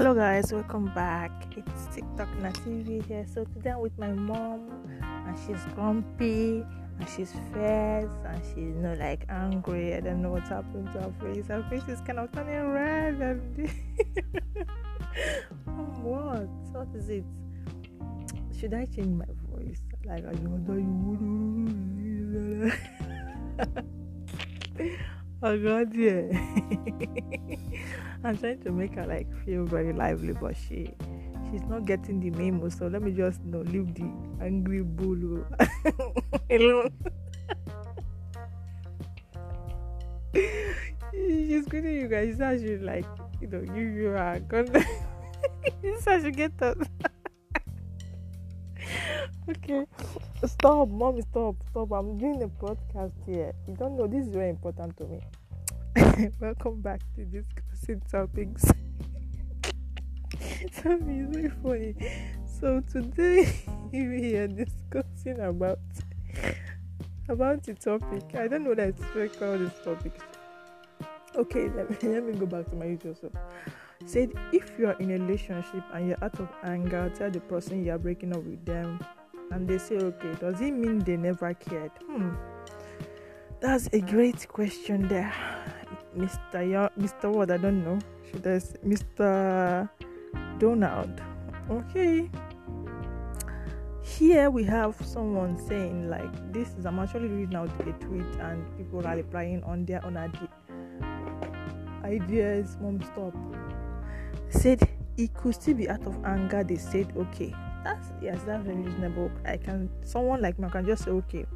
Hello guys, welcome back. It's TikTok Na here. So today I'm with my mom and she's grumpy and she's fierce and she's you know like angry. I don't know what's happened to her face. Her face is kind of turning red and what? What is it? Should I change my voice? Like are you Oh god yeah. I'm trying to make her like feel very lively, but she she's not getting the memo. So let me just you know leave the angry bull alone. she's greeting you guys. She says she like you know you you are gonna. this how she get us. okay, stop, mommy, stop, stop. I'm doing a podcast here. You don't know this is very important to me. Welcome back to discussing topics. Something is very funny. So today we are discussing about about the topic. I don't know that it's called this topic. Okay, let me let me go back to my usual self. Said if you are in a relationship and you're out of anger, tell the person you are breaking up with them, and they say okay, does it mean they never cared? Hmm. That's a great question there. Mr. Yo- Mr. What I don't know. I say Mr. Donald? Okay. Here we have someone saying like this is I'm actually reading out a tweet and people are replying on their own ide- ideas. Mom stop. Said it could still be out of anger. They said okay. That's yes, that's very reasonable. I can someone like me can just say okay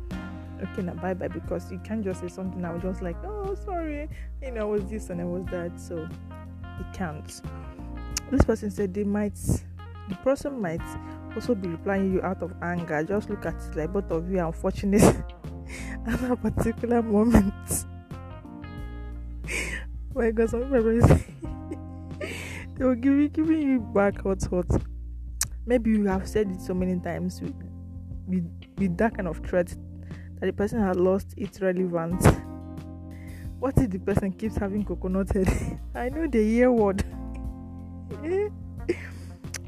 okay now bye bye because you can't just say something I was just like oh sorry you know I was this and I was that so it can't. This person said they might the person might also be replying you out of anger. Just look at it like both of you are unfortunate at a particular moment. My god some people they will give you giving you back hot hot maybe you have said it so many times with with, with that kind of threat that the person has lost its relevance. What if the person keeps having coconut head? I know the year word.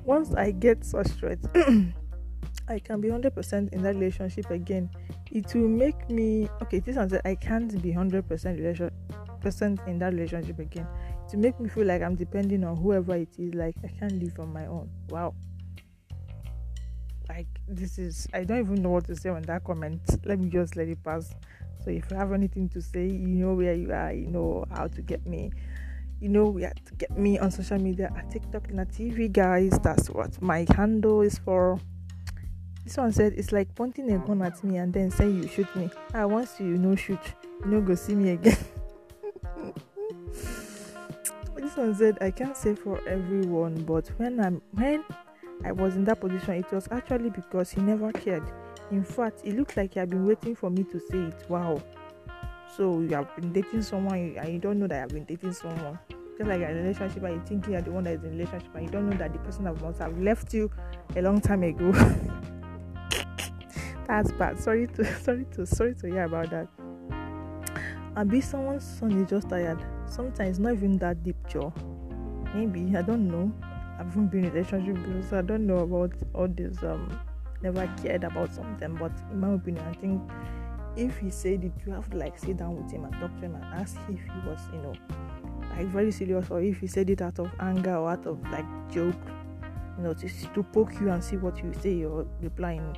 Once I get such threat, I can be 100% in that relationship again. It will make me okay. This one I can't be 100% relation percent in that relationship again. To make me feel like I'm depending on whoever it is. Like I can't live on my own. Wow like this is i don't even know what to say on that comment. Let me just let it pass. So if you have anything to say you know where you are you know how to get me. You know where to get me on social media at tiktok and tv guys. That's what my handle is for. This one said it's like pointing a gun at me and then saying you shoot me. I ah, you know shoot you know go see me again. This one said i can't say for everyone but when i'm when I was in that position, it was actually because he never cared. In fact, it looked like he had been waiting for me to say it. Wow. So you have been dating someone and you don't know that have been dating someone. Just like a relationship and you think you're the one that is in a relationship and you don't know that the person that must have left you a long time ago. That's bad. Sorry to sorry to sorry to hear about that. And be someone's son is just tired. Sometimes not even that deep jaw. Maybe I don't know. I haven't been in a relationship before, so I don't know about all this. Um, never cared about something, but in my opinion, I think if he said it, you have to like sit down with him and talk to him and ask if he was, you know, like very serious, or if he said it out of anger or out of like joke, you know, to, to poke you and see what you say or reply in,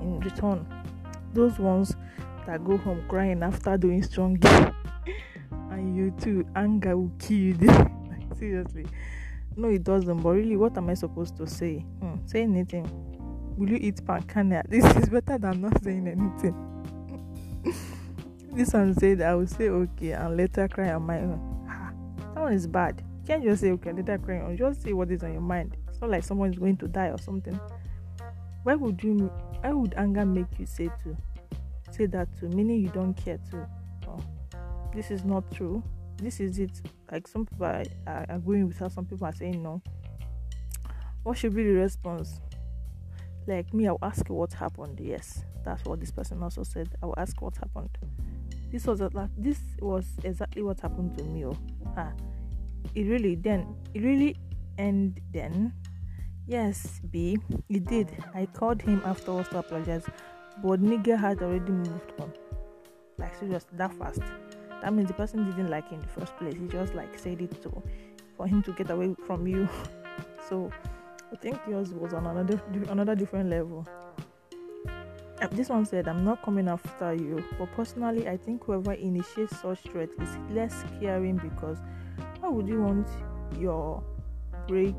in return. Those ones that go home crying after doing strong, and you too, anger will kill you. seriously no it doesn't but really what am i supposed to say? Hmm, say anything. Will you eat pancana this is better than not saying anything. This one said i will say okay and later cry on my own. Ah, that one is bad. You can't just say okay later cry on just say what is on your mind. It's not like someone is going to die or something. Why would you why would anger make you say to say that to meaning you don't care to? Oh, this is not true this is it. Like some people are, are agreeing with her, some people are saying no. What should be the response? Like me, I'll ask what happened. Yes, that's what this person also said. I'll ask what happened. This was a, like this was exactly what happened to me. Oh, ah, it really then it really and then? Yes, B, it did. I called him afterwards to apologize, but nigga had already moved on. Like seriously, that fast. That means the person didn't like you in the first place. He just like said it to for him to get away from you. so I think yours was on another another different level. Uh, this one said, I'm not coming after you, but personally, I think whoever initiates such threat is less caring because why would you want your break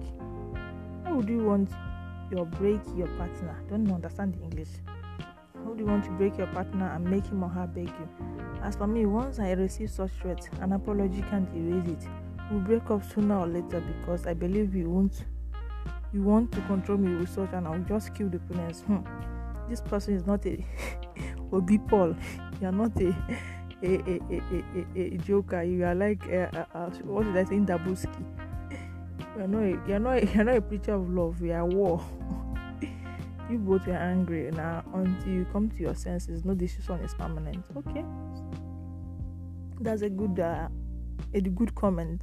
why would you want your break your partner? Don't understand the English. How do you want to break your partner and make him or her beg you? As for me, once I receive such threats, an apology can't erase it. We'll break up sooner or later because I believe you won't you want to control me with such and I'll just kill the parents. Hmm. This person is not a Obi Paul. You're not a a, a, a, a, a, joker. You are like a, a, a, what did I say? Dabuski. You're not a, you're not a, you're not a preacher of love. You are war. You both were angry now until you come to your senses. No decision is permanent. Okay, that's a good uh, a good comment.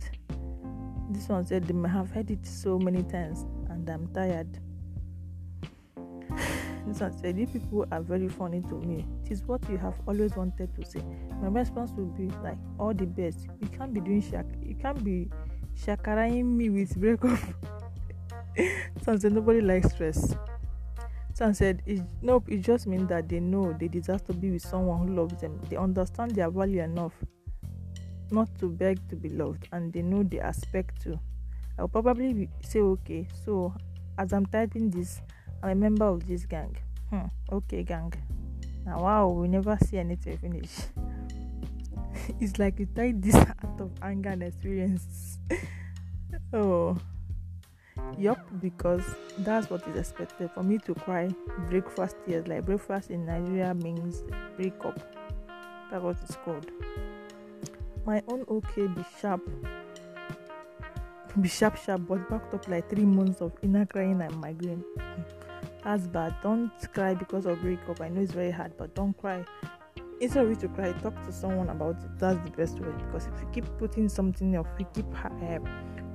This one said they may have heard it so many times and I'm tired. this one said these people are very funny to me. It is what you have always wanted to say. My response would be like all the best. You can't be doing shak you can't be shakaraing me with breakup. Said nobody likes stress. Some said it, nope, it just means that they know they deserve to be with someone who loves them. They understand their value enough not to beg to be loved, and they know they aspect too. I'll probably say okay. So as I'm typing this, I'm a member of this gang. Hmm, okay, gang. Now wow, we never see anything finish. it's like you type this out of anger and experience. oh, yup, because that's what is expected for me to cry breakfast tears. Like breakfast in Nigeria means breakup. That's what it's called. My own okay be sharp, be sharp, sharp, but backed up like three months of inner crying and migraine. That's bad. Don't cry because of breakup. I know it's very hard, but don't cry instead of you to cry, talk to someone about it. That's the best way because if you keep putting something off, you keep uh,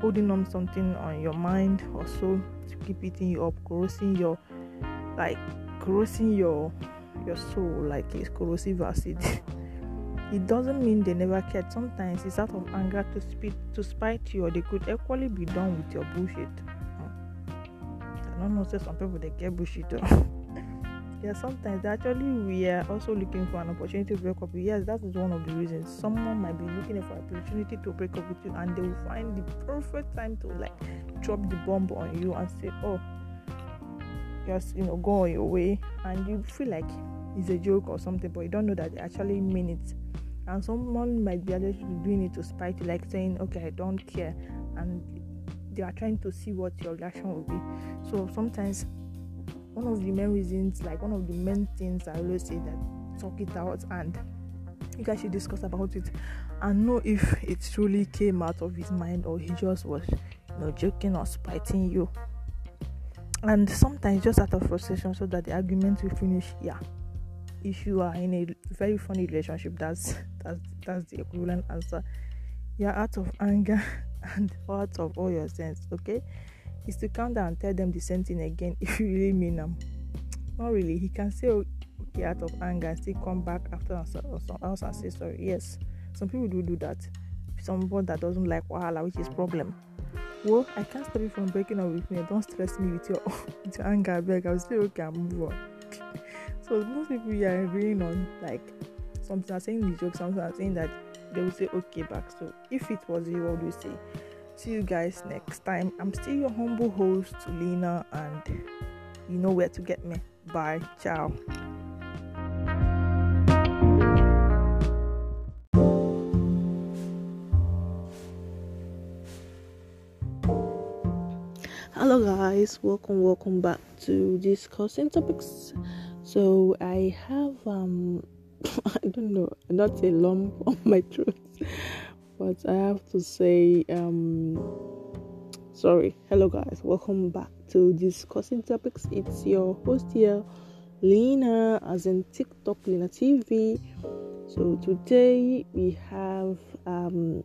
holding on something on your mind or so to keep eating you up, corrosing your like corrosing your your soul like a corrosive acid. it doesn't mean they never cared. Sometimes it's out of anger to speak to spite you, or they could equally be done with your bullshit. Hmm. I don't know, say some people they get bullshit. yeah sometimes actually we are also looking for an opportunity to break up yes that is one of the reasons. Someone might be looking for an opportunity to break up with you and they will find the perfect time to like drop the bomb on you and say oh just you know go on your way. And you feel like it's a joke or something but you don't know that they actually mean it. And someone might be actually doing it to spite you like saying okay i don't care. And they are trying to see what your reaction will be. So sometimes one of the main reasons, like one of the main things I always say that talk it out and you guys should discuss about it and know if it truly came out of his mind or he just was, you know, joking or spiting you. And sometimes just out of frustration so that the argument will finish. Yeah. If you are in a very funny relationship, that's that's that's the equivalent answer. You're out of anger and out of all your sense, okay? Is to come down and tell them the same thing again if you really mean them. Not really. He can say okay out of anger and still come back after else and say sorry. Yes, some people do do that. Someone that doesn't like wahala, which is problem. Well, I can't stop you from breaking up with me. Don't stress me with your with your anger. I beg. I'll say okay, I'll move on. so most people are agreeing on like something are saying the joke, something are saying that they will say okay back. So if it was you, what would you say? See you guys next time. I'm still your humble host, Lena, and you know where to get me. Bye. Ciao. hello guys welcome welcome back to discussing topics so i have um i don't know not a lump on my throat but I have to say, um, sorry. Hello, guys. Welcome back to discussing topics. It's your host here, Lena, as in TikTok Lena TV. So today we have um,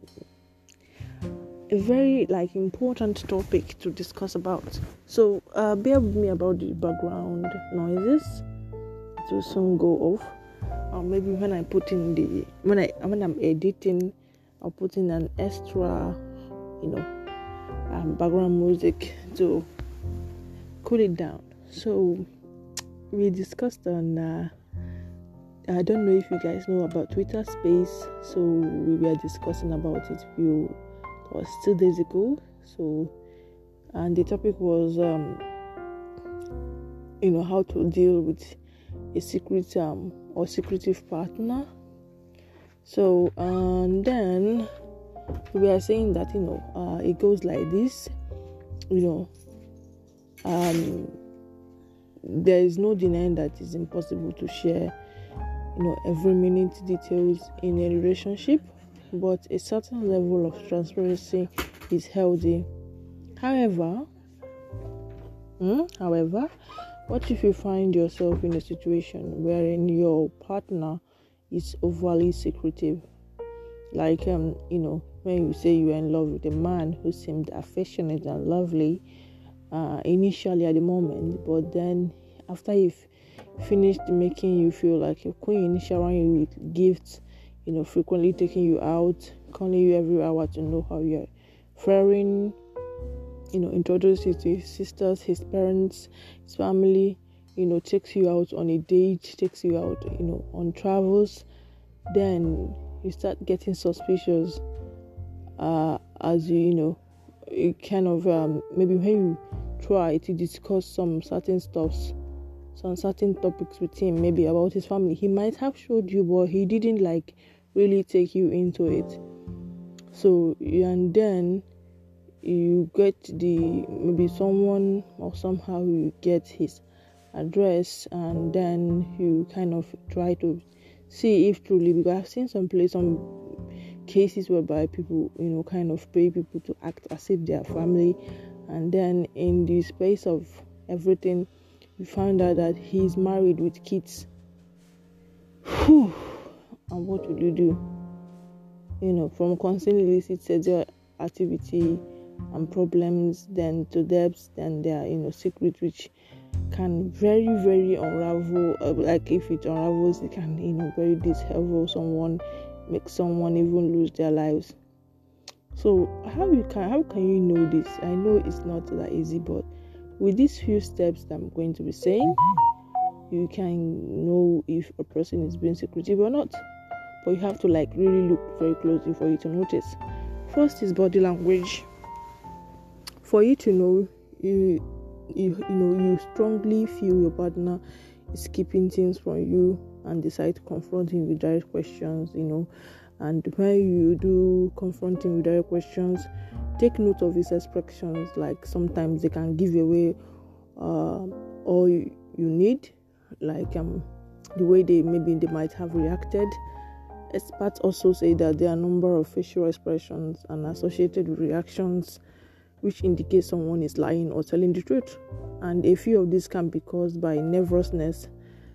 a very like important topic to discuss about. So uh, bear with me about the background noises. It will soon go off. Or maybe when I put in the when I when I'm editing, I'll put in an extra, you know, um, background music to cool it down. So we discussed on. Uh, I don't know if you guys know about Twitter Space, so we were discussing about it few was two days ago. So, and the topic was, um, you know, how to deal with a secret um, or secretive partner. So, and then we are saying that you know uh, it goes like this, you know, um, there is no denying that it's impossible to share, you know, every minute details in a relationship but a certain level of transparency is healthy. However, hmm, however, what if you find yourself in a situation wherein your partner is overly secretive? Like, um, you know, when you say you're in love with a man who seemed affectionate and lovely uh, initially at the moment, but then after you've finished making you feel like a queen, showering you with gifts you know, frequently taking you out, calling you every hour to know how you're faring, you know, introduce you to his sisters, his parents, his family, you know, takes you out on a date, takes you out, you know, on travels, then you start getting suspicious uh, as you, you know, you kind of um, maybe when you try to discuss some certain stuffs some certain topics with him maybe about his family he might have showed you but he didn't like really take you into it. So, and then you get the maybe someone or somehow you get his address, and then you kind of try to see if truly because I've seen some place some cases whereby people you know kind of pay people to act as if they are family. And then in the space of everything you find out that he's married with kids. Whew. And what will you do? You know, from concealing illicit sexual activity and problems, then to debts, then there you know secret which can very very unravel. Uh, like if it unravels, it can you know very dishevel someone, make someone even lose their lives. So how you can how can you know this? I know it's not that easy, but with these few steps that I'm going to be saying, you can know if a person is being secretive or not but you have to like really look very closely for you to notice. First is body language. For you to know you you you know you strongly feel your partner is keeping things from you and decide to confront him with direct questions, you know. And when you do confront him with direct questions, take note of his expressions. Like sometimes they can give away uh, all you, you need, like um, the way they maybe they might have reacted Experts also say that there are a number of facial expressions and associated reactions which indicates someone is lying or telling the truth. And a few of these can be caused by nervousness.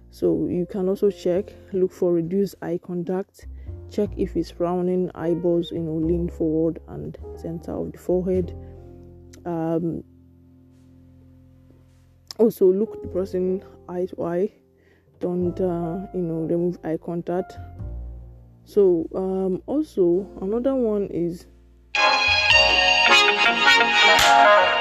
So you can also check, look for reduced eye contact, check if he's frowning, eyeballs, you know, lean forward and center of the forehead. Um, also look the person eye to eye. Don't uh, you know remove eye contact so um, also another one is Thank you.